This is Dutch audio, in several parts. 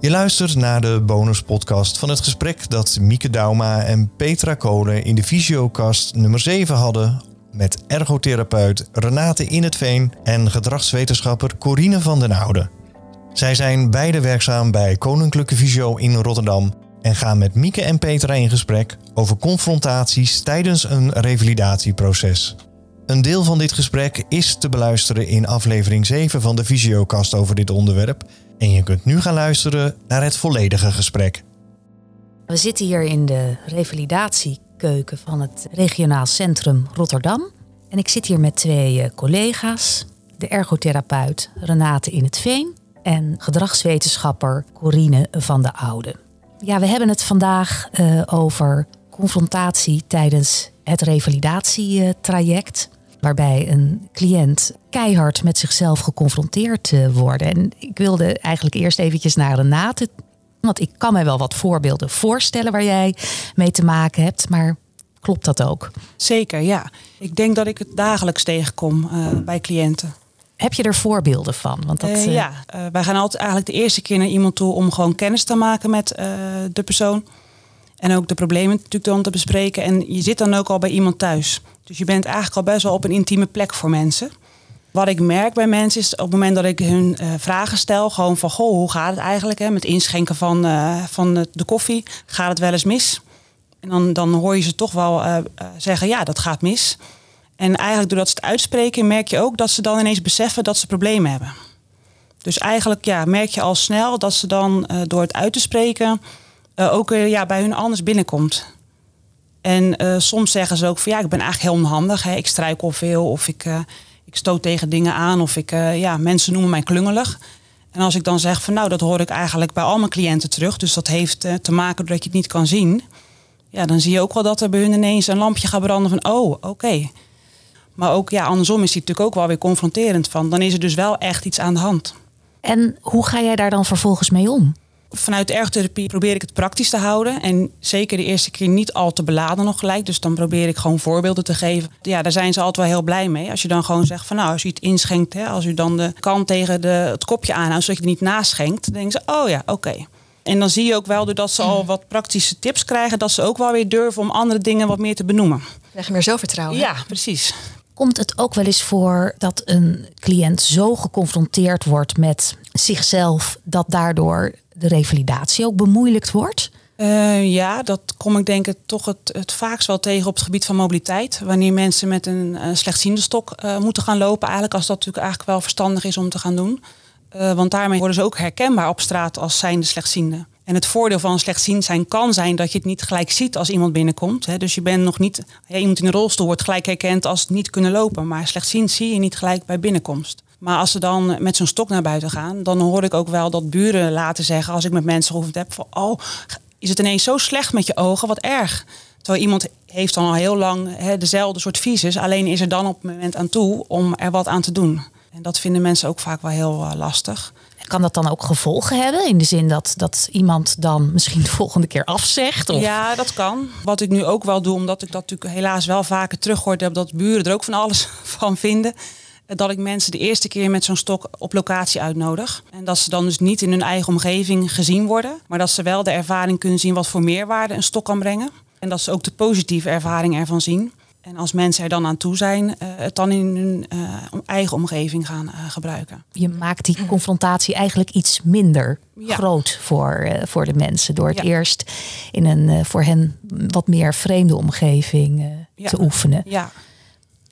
Je luistert naar de bonuspodcast van het gesprek dat Mieke Dauma en Petra Kolen in de Visiocast nummer 7 hadden met ergotherapeut Renate In het Veen en gedragswetenschapper Corine van den Oude. Zij zijn beide werkzaam bij Koninklijke Visio in Rotterdam en gaan met Mieke en Petra in gesprek over confrontaties tijdens een revalidatieproces. Een deel van dit gesprek is te beluisteren in aflevering 7 van de Visiocast over dit onderwerp. En je kunt nu gaan luisteren naar het volledige gesprek. We zitten hier in de revalidatiekeuken van het regionaal centrum Rotterdam. En ik zit hier met twee eh, collega's. De ergotherapeut Renate In het Veen en gedragswetenschapper Corine van de Oude. Ja, we hebben het vandaag uh, over confrontatie tijdens het revalidatietraject. Waarbij een cliënt keihard met zichzelf geconfronteerd uh, wordt. En ik wilde eigenlijk eerst eventjes naar Renate. Want ik kan mij wel wat voorbeelden voorstellen waar jij mee te maken hebt. Maar klopt dat ook? Zeker, ja. Ik denk dat ik het dagelijks tegenkom uh, bij cliënten. Heb je er voorbeelden van? Want dat, uh, ja, wij gaan altijd eigenlijk de eerste keer naar iemand toe om gewoon kennis te maken met de persoon. En ook de problemen natuurlijk dan te bespreken. En je zit dan ook al bij iemand thuis. Dus je bent eigenlijk al best wel op een intieme plek voor mensen. Wat ik merk bij mensen is op het moment dat ik hun vragen stel, gewoon van goh, hoe gaat het eigenlijk hè, met inschenken van, van de koffie? Gaat het wel eens mis? En dan, dan hoor je ze toch wel zeggen, ja, dat gaat mis. En eigenlijk doordat ze het uitspreken, merk je ook dat ze dan ineens beseffen dat ze problemen hebben. Dus eigenlijk ja, merk je al snel dat ze dan door het uit te spreken uh, ook uh, ja, bij hun anders binnenkomt. En soms zeggen ze ook van ja, ik ben eigenlijk heel onhandig. Hè. Ik struikel veel of ik, ik stoot tegen dingen aan of ik, ja, mensen noemen mij klungelig. En als ik dan zeg van nou, dat hoor ik eigenlijk bij al mijn cliënten terug. Dus dat heeft te maken doordat je het niet kan zien. Ja, dan zie je ook wel dat er bij hun ineens een lampje gaat branden van oh, oké. Maar ook ja, andersom is die natuurlijk ook wel weer confronterend van. Dan is er dus wel echt iets aan de hand. En hoe ga jij daar dan vervolgens mee om? Vanuit ergotherapie probeer ik het praktisch te houden. En zeker de eerste keer niet al te beladen nog gelijk. Dus dan probeer ik gewoon voorbeelden te geven. Ja, daar zijn ze altijd wel heel blij mee. Als je dan gewoon zegt van nou, als u het inschenkt. Hè, als u dan de kant tegen de, het kopje aanhoudt, zodat je het niet naschenkt. Dan denken ze, oh ja, oké. Okay. En dan zie je ook wel, doordat ze al wat praktische tips krijgen, dat ze ook wel weer durven om andere dingen wat meer te benoemen. Krijg meer zelfvertrouwen. Ja, precies komt het ook wel eens voor dat een cliënt zo geconfronteerd wordt met zichzelf dat daardoor de revalidatie ook bemoeilijkt wordt? Uh, ja, dat kom ik denk ik toch het, het vaakst wel tegen op het gebied van mobiliteit. Wanneer mensen met een, een slechtziende stok uh, moeten gaan lopen. Eigenlijk als dat natuurlijk eigenlijk wel verstandig is om te gaan doen. Uh, want daarmee worden ze ook herkenbaar op straat als zijnde slechtziende. En het voordeel van slechtziend zijn kan zijn dat je het niet gelijk ziet als iemand binnenkomt. Hè. Dus je bent nog niet, ja, iemand in een rolstoel wordt gelijk herkend als niet kunnen lopen. Maar slechtziend zie je niet gelijk bij binnenkomst. Maar als ze dan met zo'n stok naar buiten gaan, dan hoor ik ook wel dat buren laten zeggen als ik met mensen gehoord heb van oh, is het ineens zo slecht met je ogen, wat erg. Terwijl iemand heeft dan al heel lang hè, dezelfde soort visus, alleen is er dan op het moment aan toe om er wat aan te doen. En dat vinden mensen ook vaak wel heel uh, lastig. Kan dat dan ook gevolgen hebben? In de zin dat, dat iemand dan misschien de volgende keer afzegt? Of? Ja, dat kan. Wat ik nu ook wel doe, omdat ik dat natuurlijk helaas wel vaker teruggehoord heb, dat buren er ook van alles van vinden. Dat ik mensen de eerste keer met zo'n stok op locatie uitnodig. En dat ze dan dus niet in hun eigen omgeving gezien worden. Maar dat ze wel de ervaring kunnen zien wat voor meerwaarde een stok kan brengen. En dat ze ook de positieve ervaring ervan zien. En als mensen er dan aan toe zijn, uh, het dan in hun uh, eigen omgeving gaan uh, gebruiken. Je maakt die confrontatie eigenlijk iets minder ja. groot voor, voor de mensen. Door het ja. eerst in een voor hen wat meer vreemde omgeving ja. te oefenen. Ja.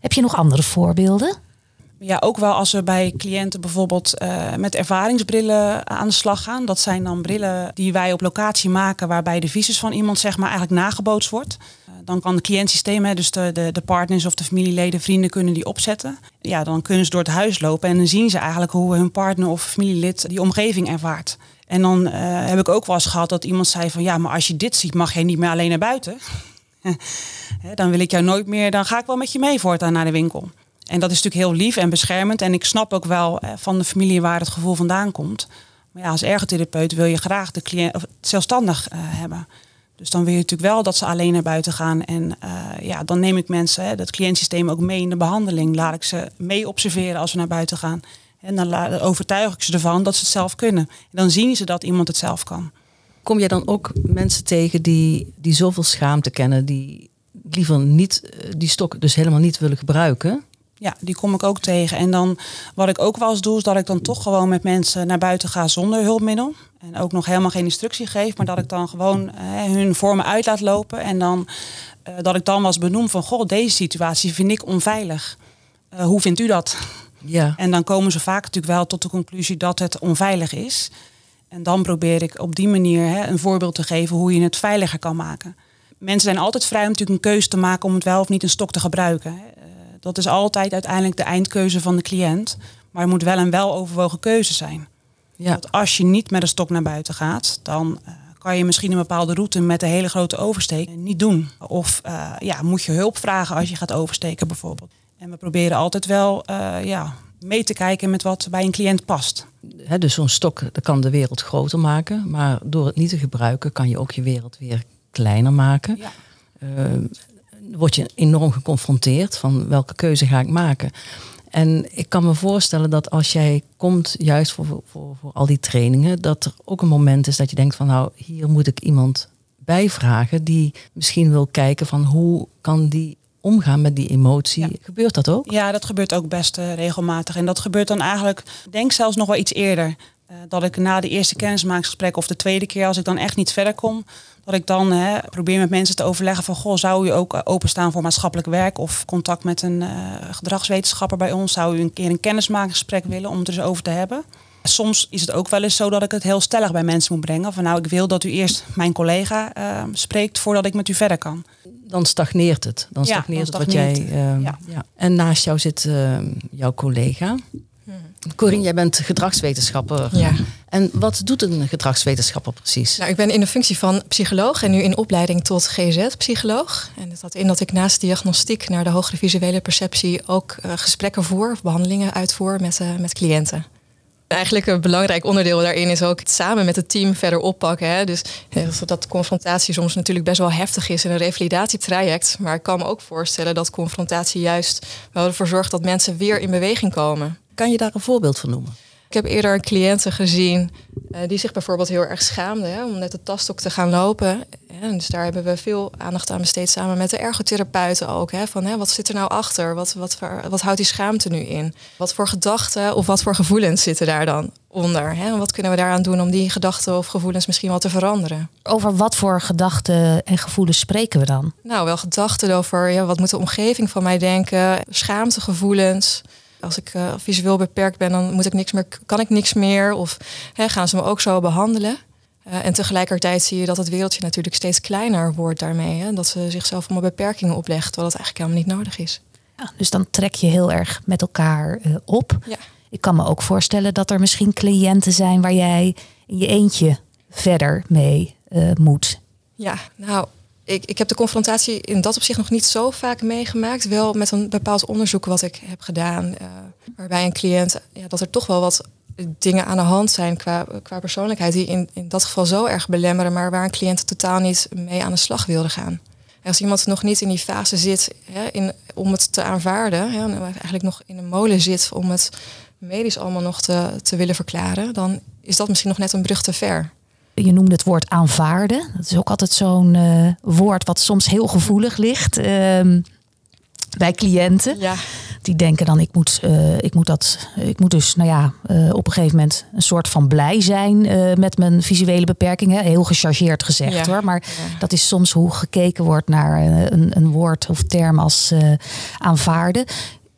Heb je nog andere voorbeelden? Ja, ook wel als we bij cliënten bijvoorbeeld uh, met ervaringsbrillen aan de slag gaan. Dat zijn dan brillen die wij op locatie maken waarbij de visus van iemand zeg maar eigenlijk nagebootst wordt. Uh, dan kan de cliëntsysteem, dus de, de, de, partners of de familieleden, vrienden kunnen die opzetten. Ja, dan kunnen ze door het huis lopen en dan zien ze eigenlijk hoe hun partner of familielid die omgeving ervaart. En dan uh, heb ik ook wel eens gehad dat iemand zei van ja, maar als je dit ziet mag jij niet meer alleen naar buiten. dan wil ik jou nooit meer, dan ga ik wel met je mee voortaan naar de winkel. En dat is natuurlijk heel lief en beschermend. En ik snap ook wel eh, van de familie waar het gevoel vandaan komt. Maar ja, als ergotherapeut wil je graag de cliënt zelfstandig uh, hebben. Dus dan wil je natuurlijk wel dat ze alleen naar buiten gaan. En uh, ja, dan neem ik mensen, hè, dat cliëntsysteem ook mee in de behandeling. Laat ik ze mee observeren als we naar buiten gaan. En dan overtuig ik ze ervan dat ze het zelf kunnen. En dan zien ze dat iemand het zelf kan. Kom jij dan ook mensen tegen die, die zoveel schaamte kennen, die liever niet eh, die stok dus helemaal niet willen gebruiken? Ja, die kom ik ook tegen. En dan wat ik ook wel eens doe, is dat ik dan toch gewoon met mensen naar buiten ga zonder hulpmiddel. En ook nog helemaal geen instructie geef, maar dat ik dan gewoon eh, hun voor me uit laat lopen. En dan eh, dat ik dan was benoem van, goh, deze situatie vind ik onveilig. Eh, hoe vindt u dat? Ja. En dan komen ze vaak natuurlijk wel tot de conclusie dat het onveilig is. En dan probeer ik op die manier hè, een voorbeeld te geven hoe je het veiliger kan maken. Mensen zijn altijd vrij om natuurlijk een keuze te maken om het wel of niet een stok te gebruiken. Dat is altijd uiteindelijk de eindkeuze van de cliënt. Maar het moet wel een weloverwogen keuze zijn. ja. Want als je niet met een stok naar buiten gaat, dan eh, kan je misschien een bepaalde route met een hele grote oversteek niet doen. Of eh, ja, moet je hulp vragen als je gaat oversteken bijvoorbeeld. En we proberen altijd wel eh, ja, mee te kijken met wat bij een cliënt past. Dus zo'n stok dat kan de wereld groter maken, maar door het niet te gebruiken kan je ook je wereld weer kleiner maken. Ja. Eh, word je enorm geconfronteerd van welke keuze ga ik maken. En ik kan me voorstellen dat als jij komt juist voor, voor, voor al die trainingen, dat er ook een moment is dat je denkt van nou, hier moet ik iemand bijvragen die misschien wil kijken van hoe kan die omgaan met die emotie. Ja. Gebeurt dat ook? Ja, dat gebeurt ook best eh, regelmatig. En dat gebeurt dan eigenlijk, denk zelfs nog wel iets eerder. Eh, dat ik na de eerste kennismakingsgesprek of de tweede keer, als ik dan echt niet verder kom, dat ik dan hè, probeer met mensen te overleggen van, goh, zou u ook eh, openstaan voor maatschappelijk werk of contact met een eh, gedragswetenschapper bij ons? Zou u een keer een kennismakingsgesprek willen om het er eens over te hebben? Soms is het ook wel eens zo dat ik het heel stellig bij mensen moet brengen. Van nou, ik wil dat u eerst mijn collega eh, spreekt voordat ik met u verder kan. Dan stagneert het. Dan Ja, stagneert het wat jij. ehm, Ja. ja. En naast jou zit ehm, jouw collega. Corinne, jij bent gedragswetenschapper. Ja. En wat doet een gedragswetenschapper precies? Nou, ik ben in de functie van psycholoog en nu in opleiding tot GZ-psycholoog. En dat houdt in dat ik naast diagnostiek naar de hogere visuele perceptie ook eh, gesprekken voer of behandelingen uitvoer met, eh, met cliënten. Eigenlijk een belangrijk onderdeel daarin is ook het samen met het team verder oppakken. Hè. Dus eh, dat confrontatie soms natuurlijk best wel heftig is in een revalidatietraject. Maar ik kan me ook voorstellen dat confrontatie juist wel ervoor zorgt dat mensen weer in beweging komen. Kan je daar een voorbeeld van noemen? Ik heb eerder cliënten gezien eh, die zich bijvoorbeeld heel erg schaamden hè, om met de tastok te gaan lopen. En dus daar hebben we veel aandacht aan besteed samen met de ergotherapeuten ook. Hè, van hè, wat zit er nou achter? Wat, wat, wat houdt die schaamte nu in? Wat voor gedachten of wat voor gevoelens zitten daar dan onder? Hè? En wat kunnen we daaraan doen om die gedachten of gevoelens misschien wel te veranderen? Over wat voor gedachten en gevoelens spreken we dan? Nou, wel gedachten over ja, wat moet de omgeving van mij denken, schaamtegevoelens. Als ik eh, visueel beperkt ben, dan moet ik niks meer, kan ik niks meer. Of hè, gaan ze me ook zo behandelen? Eh, en tegelijkertijd zie je dat het wereldje natuurlijk steeds kleiner wordt daarmee. Hè? Dat ze zichzelf allemaal beperkingen oplegt, terwijl dat eigenlijk helemaal niet nodig is. Ja, dus dan trek je heel erg met elkaar eh, op. Ja. Ik kan me ook voorstellen dat er misschien cliënten zijn waar jij in je eentje verder mee moet. Ja, nou, ik, ik heb de confrontatie in dat opzicht nog niet zo vaak meegemaakt. Wel met een bepaald onderzoek wat ik heb gedaan. eh, waarbij een cliënt, ja, dat er toch wel wat dingen aan de hand zijn qua, qua persoonlijkheid. Die in, in dat geval zo erg belemmeren, maar waar een cliënt totaal niet mee aan de slag wilde gaan. Als iemand nog niet in die fase zit hè, in, om het te aanvaarden, hè, en eigenlijk nog in een molen zit om het medisch allemaal nog te, te willen verklaren, dan is dat misschien nog net een brug te ver. Je noemde het woord aanvaarden. Dat is ook altijd zo'n eh, woord wat soms heel gevoelig ligt ehm, bij cliënten. Ja, Die denken dan, ik moet, eh, ik moet, dat, ik moet dus nou ja, eh, op een gegeven moment een soort van blij zijn met mijn visuele beperkingen. Heel gechargeerd gezegd Ja. hoor. Maar Ja. dat is soms hoe gekeken wordt naar een, een woord of term als aanvaarden.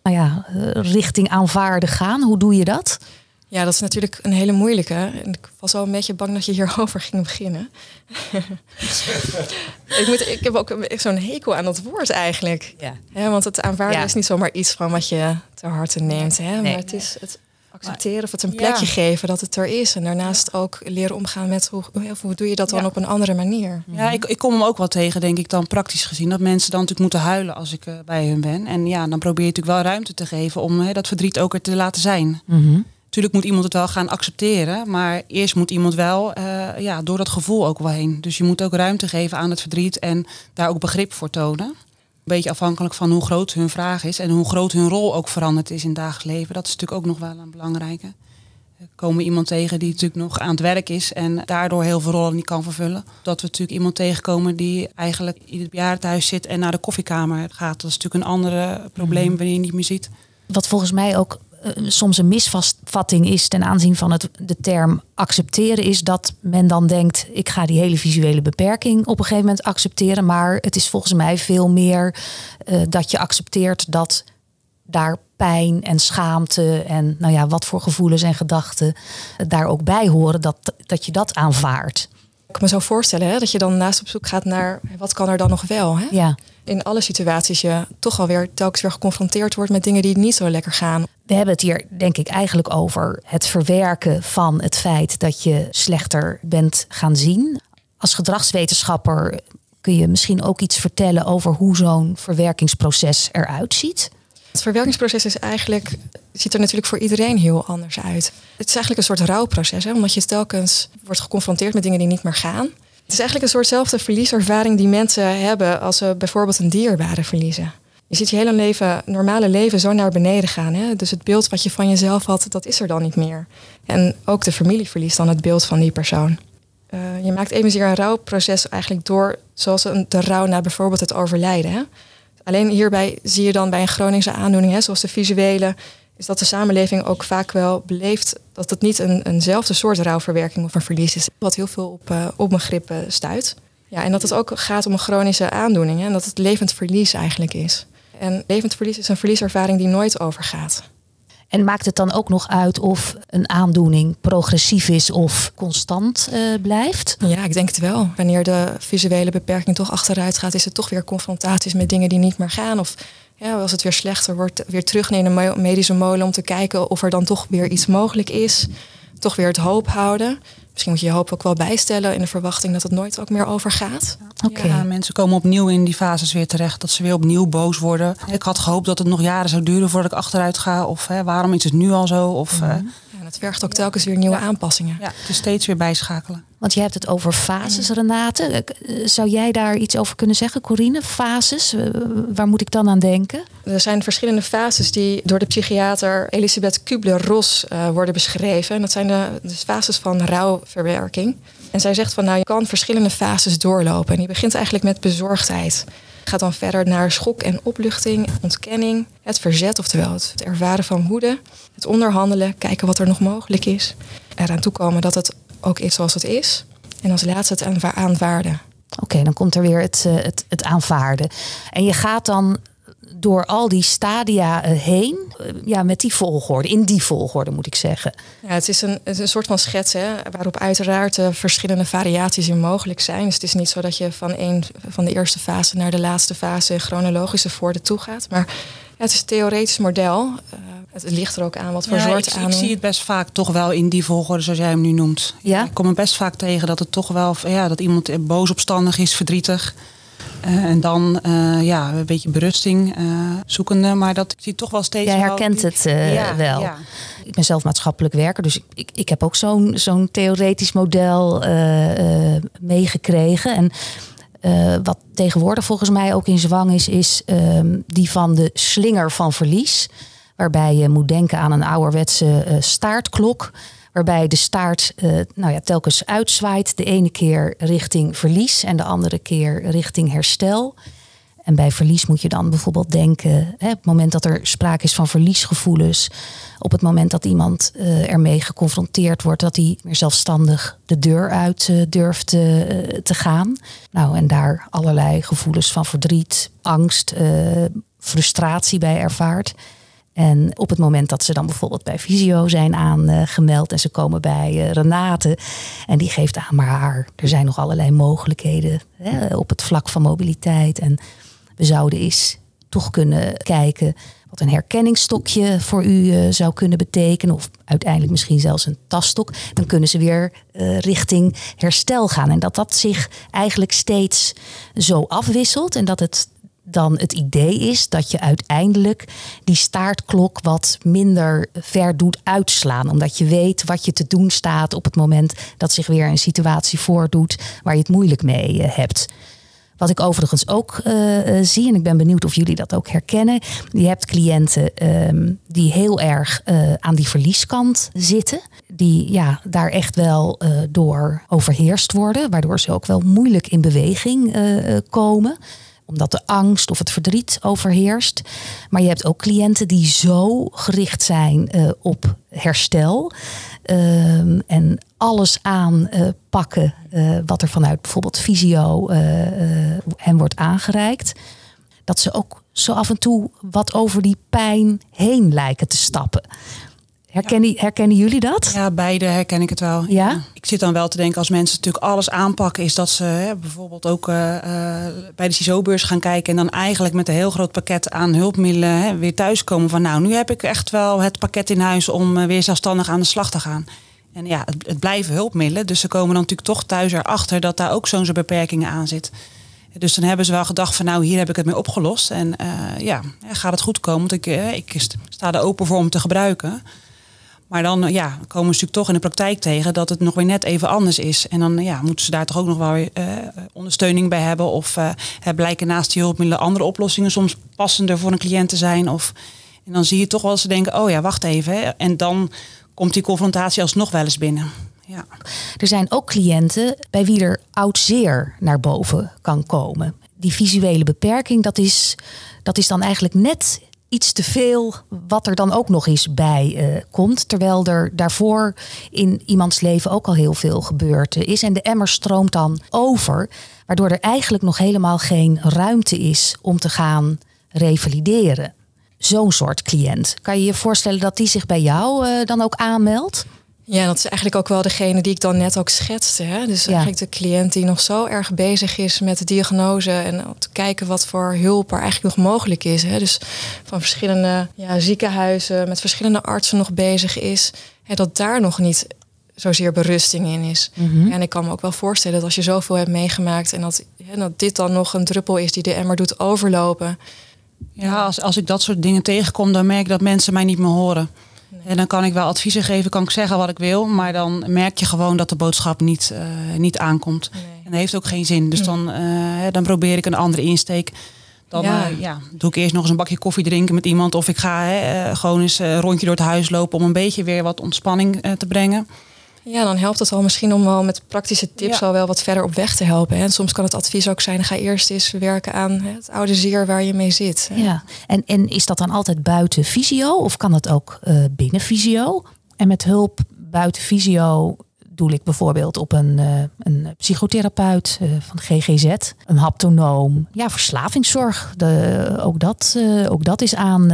Nou ja, richting aanvaarden gaan. Hoe doe je dat? Ja, dat is natuurlijk een hele moeilijke. En ik was al een beetje bang dat je hierover ging beginnen. ik, moet, ik heb ook een- zo'n hekel aan dat woord eigenlijk. Ja. Hè, want het aanvaarden Ja. is niet zomaar iets van wat je ter harte neemt. Hè? Nee. Maar het is het accepteren of het een plekje Ja. geven dat het er is. En daarnaast ook leren omgaan met hoe, hoe- doe je dat dan Ja. op een andere manier. Ja, ik, ik kom hem ook wel tegen, denk ik dan praktisch gezien. Dat mensen dan natuurlijk moeten huilen als ik eh, bij hun ben. En ja, dan probeer je natuurlijk wel ruimte te geven om hè, dat verdriet ook er te laten zijn. Natuurlijk moet iemand het wel gaan accepteren. Maar eerst moet iemand wel eh, ja, door dat gevoel ook wel heen. Dus je moet ook ruimte geven aan het verdriet en daar ook begrip voor tonen. beetje afhankelijk van hoe groot hun vraag is en hoe groot hun rol ook veranderd is in het dagelijks leven. Dat is natuurlijk ook nog wel een belangrijke. Komen iemand tegen die natuurlijk nog aan het werk is en daardoor heel veel rollen niet kan vervullen. Dat we natuurlijk iemand tegenkomen die eigenlijk in het bejaardenhuis zit en naar de koffiekamer gaat. Dat is natuurlijk een ander probleem wanneer je niet meer ziet. Wat volgens mij ook soms een misvatting is ten aanzien van het, de term accepteren, is dat men dan denkt: ik ga die hele visuele beperking op een gegeven moment accepteren. Maar het is volgens mij veel meer uh, dat je accepteert dat daar pijn en schaamte en nou ja, wat voor gevoelens en gedachten daar ook bij horen, dat, dat je dat aanvaardt. Ik kan me zo voorstellen hè, dat je dan naast op zoek gaat naar wat kan er dan nog wel. Hè? Ja. In alle situaties je toch alweer telkens weer geconfronteerd wordt met dingen die niet zo lekker gaan. We hebben het hier denk ik eigenlijk over het verwerken van het feit dat je slechter bent gaan zien. Als gedragswetenschapper kun je misschien ook iets vertellen over hoe zo'n verwerkingsproces eruit ziet. Het verwerkingsproces is eigenlijk, ziet er natuurlijk voor iedereen heel anders uit. Het is eigenlijk een soort rouwproces, hè, omdat je telkens wordt geconfronteerd met dingen die niet meer gaan. Het is eigenlijk een soortzelfde verlieservaring die mensen hebben als ze bijvoorbeeld een dierbare verliezen. Je ziet je hele leven, normale leven zo naar beneden gaan. Hè? Dus het beeld wat je van jezelf had, dat is er dan niet meer. En ook de familie verliest dan het beeld van die persoon. Uh, je maakt evenzeer een rouwproces eigenlijk door, zoals een, de rouw na bijvoorbeeld het overlijden. Hè? Alleen hierbij zie je dan bij een chronische aandoening, hè, zoals de visuele, is dat de samenleving ook vaak wel beleeft dat het niet een, eenzelfde soort rouwverwerking of een verlies is, wat heel veel op uh, onbegrip stuit. Ja, en dat het ook gaat om een chronische aandoening hè, en dat het levend verlies eigenlijk is. En levend verlies is een verlieservaring die nooit overgaat. En maakt het dan ook nog uit of een aandoening progressief is of constant uh, blijft? Ja, ik denk het wel. Wanneer de visuele beperking toch achteruit gaat, is het toch weer confrontaties met dingen die niet meer gaan. Of ja, als het weer slechter wordt, weer terug naar de medische molen om te kijken of er dan toch weer iets mogelijk is. Toch weer het hoop houden. Misschien moet je je hoop ook wel bijstellen in de verwachting dat het nooit ook meer overgaat. Oké. Ja, mensen komen opnieuw in die fases weer terecht. Dat ze weer opnieuw boos worden. Ik had gehoopt dat het nog jaren zou duren voordat ik achteruit ga. Of hè, waarom is het nu al zo? Of, mm het vergt ook telkens weer nieuwe aanpassingen. Ja, het is steeds weer bijschakelen. Want je hebt het over fases, Renate. Eh, zou jij daar iets over kunnen zeggen, Corine? Fases, eh, waar moet ik dan aan denken? Er zijn verschillende fases die door de psychiater Elisabeth Kubler-Ross uh, worden beschreven. En dat zijn de, de fases van rouwverwerking. En zij zegt van nou, je kan verschillende fases doorlopen. En die begint eigenlijk met bezorgdheid. Gaat dan verder naar schok en opluchting, ontkenning, het verzet, oftewel het ervaren van woede, het onderhandelen, kijken wat er nog mogelijk is, eraan toekomen dat het ook is zoals het is. En als laatste het aanvaarden. Oké, dan komt er weer het, eh, het, het aanvaarden. En je gaat dan door al die stadia eh, heen, eh, ja, met die volgorde, in die volgorde moet ik zeggen. Ja, het is een, het is een soort van schets, hè, waarop uiteraard uh, verschillende variaties in mogelijk zijn. Dus het is niet zo dat je van, een, van de eerste fase naar de laatste fase chronologische voorde toe gaat. Maar ja, het is een theoretisch model. Uh, het ligt er ook aan wat voor ja, soort aan. Ik zie het best vaak toch wel in die volgorde zoals jij hem nu noemt. Ja? Ik kom er best vaak tegen dat het toch wel, ja, dat iemand boos opstandig is, verdrietig. Uh, en dan uh, ja, een beetje berusting uh, zoekende. Maar dat ik zie toch wel steeds. Jij herkent het ja, wel. Ja. Ik ben zelf maatschappelijk werker, dus ik, ik, ik heb ook zo'n zo'n theoretisch model meegekregen. En wat tegenwoordig volgens mij ook in zwang is, is ehm, die van de slinger van verlies. Waarbij je moet denken aan een ouderwetse staartklok waarbij de staart uh, nou ja, telkens uitzwaait. De ene keer richting verlies en de andere keer richting herstel. En bij verlies moet je dan bijvoorbeeld denken, hè, op het moment dat er sprake is van verliesgevoelens, op het moment dat iemand uh, ermee geconfronteerd wordt, dat hij meer zelfstandig de deur uit uh, durft te gaan. Nou, en daar allerlei gevoelens van verdriet, angst, frustratie bij ervaart. En op het moment dat ze dan bijvoorbeeld bij Visio zijn aangemeld en ze komen bij uh, Renate en die geeft aan, maar haar, er zijn nog allerlei mogelijkheden hè, op het vlak van mobiliteit. En we zouden eens toch kunnen kijken wat een herkenningsstokje voor u uh, zou kunnen betekenen. Of uiteindelijk misschien zelfs een taststok. Dan kunnen ze weer uh, richting herstel gaan. En dat dat zich eigenlijk steeds zo afwisselt. En dat het dan het idee is dat je uiteindelijk die staartklok wat minder ver doet uitslaan. Omdat je weet wat je te doen staat op het moment dat zich weer een situatie voordoet waar je het moeilijk mee eh, hebt. Wat ik overigens ook uh, zie, en ik ben benieuwd of jullie dat ook herkennen. Je hebt cliënten um, die heel erg aan die verlieskant zitten. Die ja, daar echt wel door overheerst worden. Waardoor ze ook wel moeilijk in beweging komen omdat de angst of het verdriet overheerst. Maar je hebt ook cliënten die zo gericht zijn uh, op herstel. Uh, en alles aanpakken uh, wat er vanuit bijvoorbeeld visio hen wordt aangereikt. Dat ze ook zo af en toe wat over die pijn heen lijken te stappen. Herkennen, herkennen jullie dat? Ja, beide herken ik het wel. Ja? Ik zit dan wel te denken, als mensen natuurlijk alles aanpakken, is dat ze hè, bijvoorbeeld ook uh, bij de CISO-beurs gaan kijken en dan eigenlijk met een heel groot pakket aan hulpmiddelen hè, weer thuiskomen van nou, nu heb ik echt wel het pakket in huis om uh, weer zelfstandig aan de slag te gaan. En ja, het, het, blijven hulpmiddelen, dus ze komen dan natuurlijk toch thuis erachter dat daar ook zo'n beperkingen aan zit. Dus dan hebben ze wel gedacht van nou, hier heb ik het mee opgelost. En uh, ja, gaat het goed komen, want ik, ik sta er open voor om te gebruiken. Maar dan ja, komen ze natuurlijk toch in de praktijk tegen dat het nog weer net even anders is. En dan ja, moeten ze daar toch ook nog wel weer uh, ondersteuning bij hebben. Of uh, blijken naast die hulpmiddelen andere oplossingen soms passender voor een cliënt te zijn. Of, en dan zie je toch wel ze denken, oh ja, wacht even. Hè. En dan komt die confrontatie alsnog wel eens binnen. Ja. Er zijn ook cliënten bij wie er oud zeer naar boven kan komen. Die visuele beperking, dat is, dat is dan eigenlijk net iets te veel wat er dan ook nog eens bij uh, komt. Terwijl er daarvoor in iemands leven ook al heel veel gebeurd is. En de emmer stroomt dan over. Waardoor er eigenlijk nog helemaal geen ruimte is om te gaan revalideren. Zo'n soort cliënt. Kan je je voorstellen dat die zich bij jou uh, dan ook aanmeldt? Ja, dat is eigenlijk ook wel degene die ik dan net ook schetste. Hè? Dus ja. eigenlijk de cliënt die nog zo erg bezig is met de diagnose en te kijken wat voor hulp er eigenlijk nog mogelijk is. Hè? Dus van verschillende ja, ziekenhuizen met verschillende artsen nog bezig is. Hè, dat daar nog niet zozeer berusting in is. Mm -hmm. En ik kan me ook wel voorstellen dat als je zoveel hebt meegemaakt en dat, hè, dat dit dan nog een druppel is die de emmer doet overlopen. Ja, als, als ik dat soort dingen tegenkom, dan merk ik dat mensen mij niet meer horen. En dan kan ik wel adviezen geven, kan ik zeggen wat ik wil. Maar dan merk je gewoon dat de boodschap niet, uh, niet aankomt. Nee. En dat heeft ook geen zin. Dus dan, uh, dan probeer ik een andere insteek. Dan ja. Uh, ja, doe ik eerst nog eens een bakje koffie drinken met iemand. Of ik ga gewoon eens een rondje door het huis lopen om een beetje weer wat ontspanning te brengen. Ja, dan helpt het al misschien om wel met praktische tips ja. al wel wat verder op weg te helpen. En soms kan het advies ook zijn, ga eerst eens werken aan het oude zeer waar je mee zit. Ja, en, en is dat dan altijd buiten visio of kan het ook uh, binnen visio? En met hulp buiten visio doel ik bijvoorbeeld op een, uh, een psychotherapeut uh, van GGZ, een haptonoom, ja, verslavingszorg. De, ook, dat, uh, ook dat is aan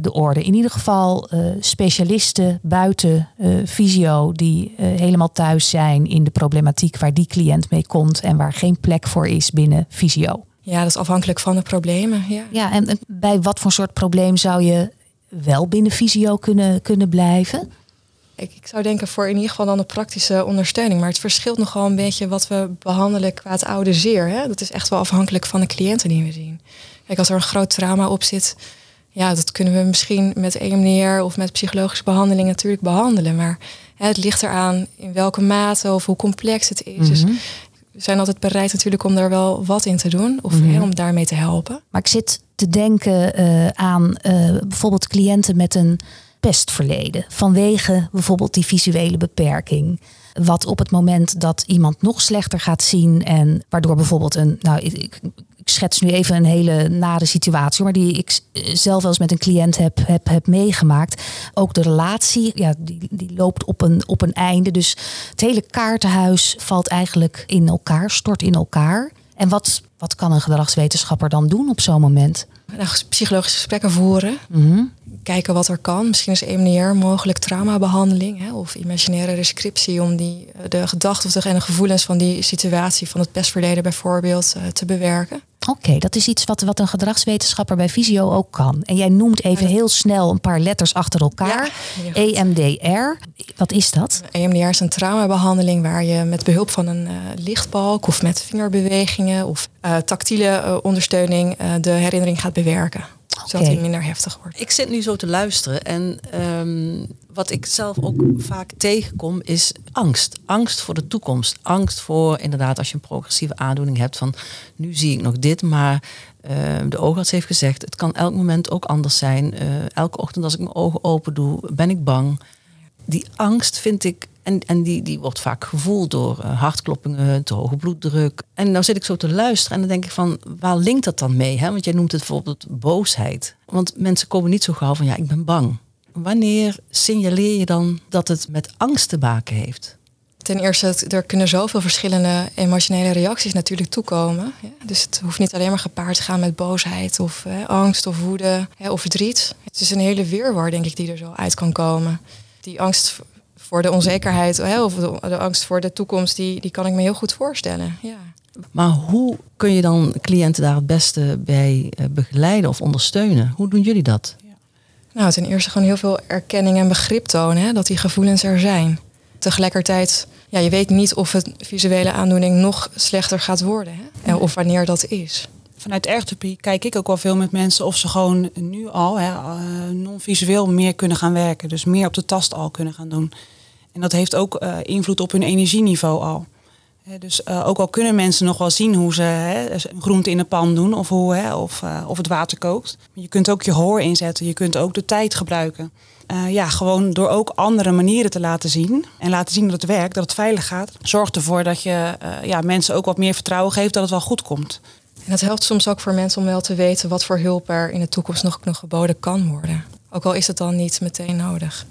de orde. In ieder geval specialisten buiten visio die helemaal thuis zijn in de problematiek waar die cliënt mee komt en waar geen plek voor is binnen visio. Ja, dat is afhankelijk van de problemen. Ja, ja en bij wat voor soort probleem zou je wel binnen visio kunnen, kunnen blijven? Ik, ik, zou denken voor in ieder geval dan de praktische ondersteuning. Maar het verschilt nogal een beetje wat we behandelen qua het oude zeer. Hè? Dat is echt wel afhankelijk van de cliënten die we zien. Kijk, als er een groot trauma op zit, ja, dat kunnen we misschien met EMDR of met psychologische behandeling natuurlijk behandelen. Maar hè, het ligt eraan in welke mate of hoe complex het is. Mm -hmm. Dus we zijn altijd bereid natuurlijk om daar wel wat in te doen of mm -hmm. hè, om daarmee te helpen. Maar ik zit te denken uh, aan uh, bijvoorbeeld cliënten met een pestverleden vanwege bijvoorbeeld die visuele beperking. Wat op het moment dat iemand nog slechter gaat zien en waardoor bijvoorbeeld een, nou ik, ik schets nu even een hele nare situatie, maar die ik zelf wel eens met een cliënt heb, heb, heb meegemaakt. Ook de relatie, ja, die, die loopt op een, op een einde. Dus het hele kaartenhuis valt eigenlijk in elkaar, stort in elkaar. En wat, wat kan een gedragswetenschapper dan doen op zo'n moment? Nou, psychologische gesprekken voeren. Mm -hmm kijken wat er kan. Misschien is EMDR mogelijk traumabehandeling hè, of imaginaire rescriptie om die, de gedachten en de gevoelens van die situatie van het pestverleden bijvoorbeeld uh, te bewerken. Oké, okay, dat is iets wat, wat een gedragswetenschapper bij Visio ook kan. En jij noemt even heel snel een paar letters achter elkaar. Ja, EMDR, wat is dat? EMDR is een traumabehandeling waar je met behulp van een uh, lichtbalk of met vingerbewegingen of uh, tactiele ondersteuning de herinnering gaat bewerken. Zodat hij minder heftig wordt. Ik zit nu zo te luisteren en ehm, wat ik zelf ook vaak tegenkom is angst. Angst voor de toekomst. Angst voor inderdaad als je een progressieve aandoening hebt van nu zie ik nog dit, maar ehm, de oogarts heeft gezegd het kan elk moment ook anders zijn. Uh, elke ochtend als ik mijn ogen open doe ben ik bang. Die angst vind ik en, en die, die wordt vaak gevoeld door uh, hartkloppingen, te hoge bloeddruk. En nou zit ik zo te luisteren en dan denk ik van, waar linkt dat dan mee? Hè? Want jij noemt het bijvoorbeeld boosheid. Want mensen komen niet zo gauw van, ja, ik ben bang. Wanneer signaleer je dan dat het met angst te maken heeft? Ten eerste, er kunnen zoveel verschillende emotionele reacties natuurlijk toekomen. Dus het hoeft niet alleen maar gepaard te gaan met boosheid of angst of woede of verdriet. Het is een hele weerwar, denk ik, die er zo uit kan komen. Die angst voor de onzekerheid hè, of de, de, angst voor de toekomst, die, die kan ik me heel goed voorstellen. Ja. Maar hoe kun je dan cliënten daar het beste bij eh, begeleiden of ondersteunen? Hoe doen jullie dat? Nou, ten eerste gewoon heel veel erkenning en begrip tonen, hè, dat die gevoelens er zijn. Tegelijkertijd, ja, je weet niet of het visuele aandoening nog slechter gaat worden. Hè, of wanneer dat is vanuit ergotherapie kijk ik ook wel veel met mensen of ze gewoon nu al uh, non-visueel meer kunnen gaan werken. Dus meer op de tast al kunnen gaan doen. En dat heeft ook uh, invloed op hun energieniveau al. dus uh, ook al kunnen mensen nog wel zien hoe ze hè, groente in de pan doen of, hoe, of, uh, of het water kookt. Je kunt ook je hoor inzetten, je kunt ook de tijd gebruiken. ja, gewoon door ook andere manieren te laten zien en laten zien dat het werkt, dat het veilig gaat. Zorgt ervoor dat je ja, mensen ook wat meer vertrouwen geeft dat het wel goed komt. En het helpt soms ook voor mensen om wel te weten wat voor hulp er in de toekomst nog, nog geboden kan worden. Ook al is het dan niet meteen nodig.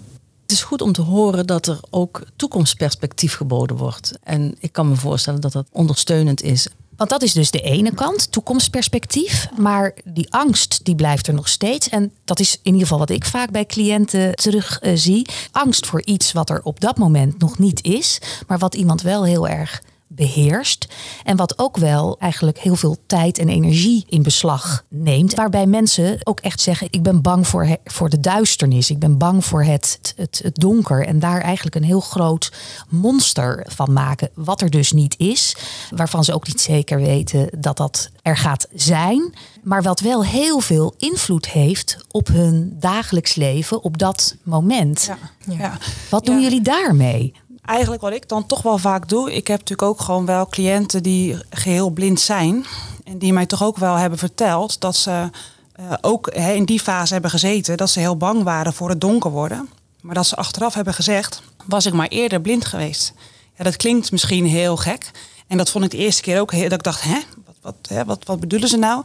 Het is goed om te horen dat er ook toekomstperspectief geboden wordt. En ik kan me voorstellen dat dat ondersteunend is. Want dat is dus de ene kant, toekomstperspectief. Maar die angst die blijft er nog steeds. En dat is in ieder geval wat ik vaak bij cliënten terug uh, zie. Angst voor iets wat er op dat moment nog niet is. Maar wat iemand wel heel erg beheerst. En wat ook wel eigenlijk heel veel tijd en energie in beslag neemt. Waarbij mensen ook echt zeggen: Ik ben bang voor, voor de duisternis. Ik ben bang voor het, het, het donker. En daar eigenlijk een heel groot monster van maken. Wat er dus niet is. Waarvan ze ook niet zeker weten dat dat er gaat zijn. Maar wat wel heel veel invloed heeft op hun dagelijks leven op dat moment. Ja, ja. Wat doen jullie daarmee? Eigenlijk wat ik dan toch wel vaak doe. Ik heb natuurlijk ook gewoon wel cliënten die geheel blind zijn. En die mij toch ook wel hebben verteld dat ze uh, ook in die fase hebben gezeten. Dat ze heel bang waren voor het donker worden. Maar dat ze achteraf hebben gezegd, was ik maar eerder blind geweest. Ja, dat klinkt misschien heel gek. En dat vond ik de eerste keer ook heel, dat ik dacht, hè, wat, wat, hè, wat, wat bedoelen ze nou?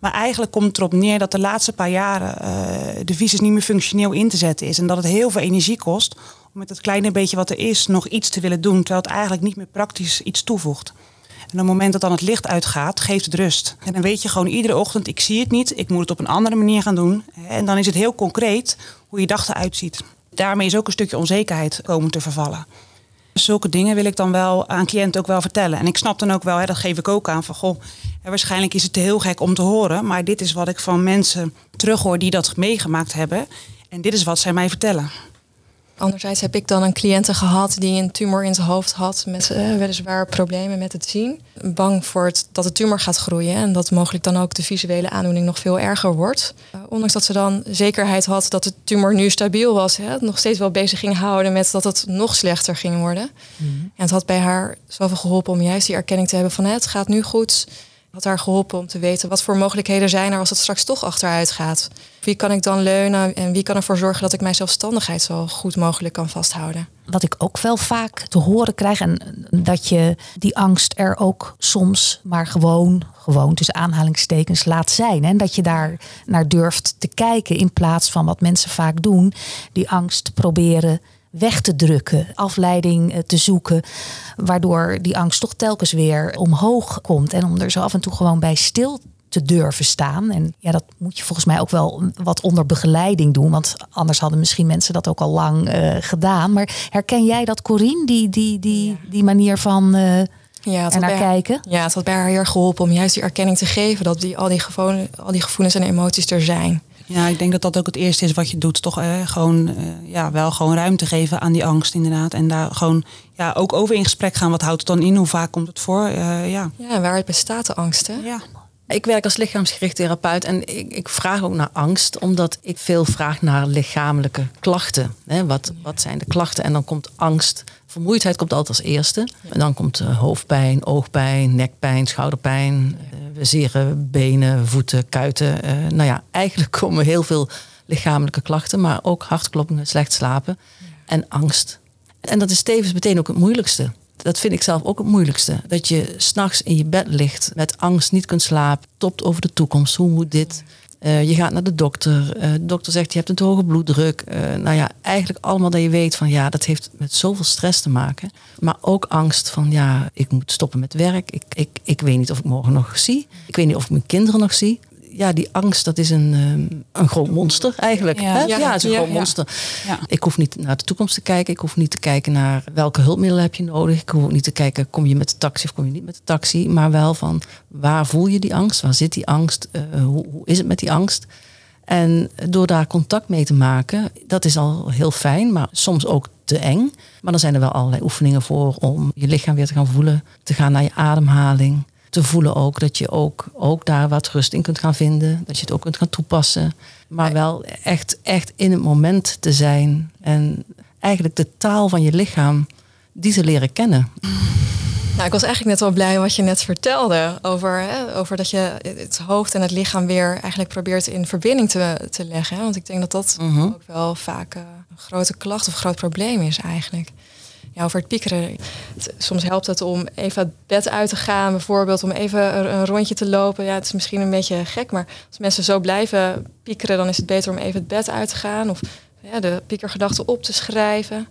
Maar eigenlijk komt het erop neer dat de laatste paar jaren uh, de visus niet meer functioneel in te zetten is. En dat het heel veel energie kost om met het kleine beetje wat er is nog iets te willen doen, terwijl het eigenlijk niet meer praktisch iets toevoegt. En op het moment dat dan het licht uitgaat, geeft het rust. En dan weet je gewoon iedere ochtend, ik zie het niet, ik moet het op een andere manier gaan doen. En dan is het heel concreet hoe je dag eruit ziet. Daarmee is ook een stukje onzekerheid komen te vervallen. Zulke dingen wil ik dan wel aan cliënten ook wel vertellen. En ik snap dan ook wel, hè, dat geef ik ook aan, van goh, waarschijnlijk is het heel gek om te horen. Maar dit is wat ik van mensen terughoor die dat meegemaakt hebben. En dit is wat zij mij vertellen. Anderzijds heb ik dan een cliënte gehad die een tumor in zijn hoofd had met uh, weliswaar problemen met het zien. Bang voor het, dat de tumor gaat groeien en dat mogelijk dan ook de visuele aandoening nog veel erger wordt. Uh, ondanks dat ze dan zekerheid had dat de tumor nu stabiel was, hè, nog steeds wel bezig ging houden met dat het nog slechter ging worden. Mm En het had bij haar zoveel geholpen om juist die erkenning te hebben van het gaat nu goed had haar geholpen om te weten wat voor mogelijkheden zijn er als het straks toch achteruit gaat. Wie kan ik dan leunen en wie kan ervoor zorgen dat ik mijn zelfstandigheid zo goed mogelijk kan vasthouden? Wat ik ook wel vaak te horen krijg en dat je die angst er ook soms maar gewoon, gewoon tussen aanhalingstekens laat zijn. En dat je daar naar durft te kijken in plaats van wat mensen vaak doen, die angst proberen weg te drukken, afleiding eh, te zoeken, waardoor die angst toch telkens weer omhoog komt. En om er zo af en toe gewoon bij stil te durven staan. En ja, dat moet je volgens mij ook wel wat onder begeleiding doen. Want anders hadden misschien mensen dat ook al lang uh, gedaan. Maar herken jij dat, Corine, die, die, die, die manier van. Uh, ja, het naar kijken. Ja, het had bij haar heel geholpen om juist die erkenning te geven dat die, al, die gevoelens, al die gevoelens en emoties er zijn. Ja, ik denk dat dat ook het eerste is wat je doet. Toch eh, gewoon, eh, ja, wel gewoon ruimte geven aan die angst inderdaad. En daar gewoon ja, ook over in gesprek gaan. Wat houdt het dan in? Hoe vaak komt het voor? Uh, ja. ja, waaruit bestaat de angst? Hè? Ja. Ik werk als lichaamsgericht therapeut en ik, ik, vraag ook naar angst, omdat ik veel vraag naar lichamelijke klachten. Hè, wat, wat zijn de klachten? En dan komt angst. Vermoeidheid komt altijd als eerste. En dan komt uh, hoofdpijn, oogpijn, nekpijn, schouderpijn, uh, zere benen, voeten, kuiten. Uh, nou ja, eigenlijk komen heel veel lichamelijke klachten, maar ook hartkloppingen, slecht slapen en angst. En dat is tevens meteen ook het moeilijkste dat vind ik zelf ook het moeilijkste. Dat je s'nachts in je bed ligt met angst, niet kunt slapen, topt over de toekomst. Hoe moet dit? Uh, je gaat naar de dokter. Uh, de dokter zegt je hebt een te hoge bloeddruk. Uh, nou ja, eigenlijk allemaal dat je weet van ja, dat heeft met zoveel stress te maken. Maar ook angst van ja, ik moet stoppen met werk. Ik, ik, ik weet niet of ik morgen nog zie. Ik weet niet of ik mijn kinderen nog zie ja, die angst, dat is een, ehm, een groot monster eigenlijk. Ja, ja, het is een groot monster. Ik hoef niet naar de toekomst te kijken. Ik hoef niet te kijken naar welke hulpmiddelen heb je nodig. Ik hoef niet te kijken, kom je met de taxi of kom je niet met de taxi. Maar wel van, waar voel je die angst? Waar zit die angst? Uh, hoe, hoe is het met die angst? En door daar contact mee te maken, dat is al heel fijn, maar soms ook te eng. Maar dan zijn er wel allerlei oefeningen voor om je lichaam weer te gaan voelen, te gaan naar je ademhaling, te voelen ook. Dat je ook, ook daar wat rust in kunt gaan vinden. Dat je het ook kunt gaan toepassen. Maar wel echt, echt in het moment te zijn. En eigenlijk de taal van je lichaam, die te leren kennen. Nou, ik was eigenlijk net wel blij wat je net vertelde over, hè, over dat je het hoofd en het lichaam weer eigenlijk probeert in verbinding te, te leggen. Hè? Want ik denk dat dat mhm. ook wel vaak uh, een grote klacht of een groot probleem is eigenlijk ja, over het piekeren. Soms helpt het om even het bed uit te gaan, bijvoorbeeld om even een rondje te lopen. Ja, het is misschien een beetje gek, maar als mensen zo blijven piekeren, dan is het beter om even het bed uit te gaan of ja, de piekergedachten op te schrijven.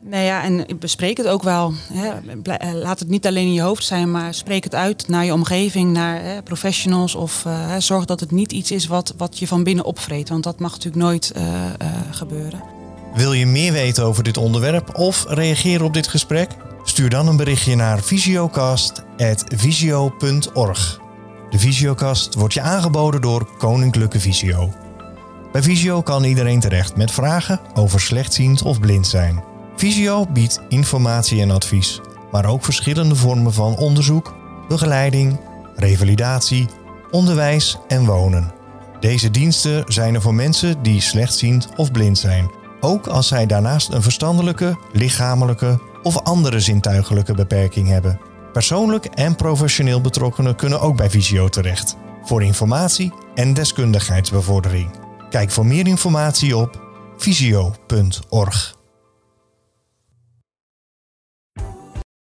Nou ja, en bespreek het ook wel. Hè. Eh, laat het niet alleen in je hoofd zijn, maar spreek het uit naar je omgeving, naar hè, professionals. Of uh, zorg dat het niet iets is wat, wat je van binnen opvreet. Want dat mag natuurlijk nooit uh, gebeuren. Wil je meer weten over dit onderwerp of reageren op dit gesprek? Stuur dan een berichtje naar visiocast.visio.org. De Visiocast wordt je aangeboden door Koninklijke Visio. Bij Visio kan iedereen terecht met vragen over slechtziend of blind zijn. Visio biedt informatie en advies, maar ook verschillende vormen van onderzoek, begeleiding, revalidatie, onderwijs en wonen. Deze diensten zijn er voor mensen die slechtziend of blind zijn ook als zij daarnaast een verstandelijke, lichamelijke of andere zintuigelijke beperking hebben. Persoonlijk en professioneel betrokkenen kunnen ook bij Visio terecht. Voor informatie en deskundigheidsbevordering. Kijk voor meer informatie op visio.org.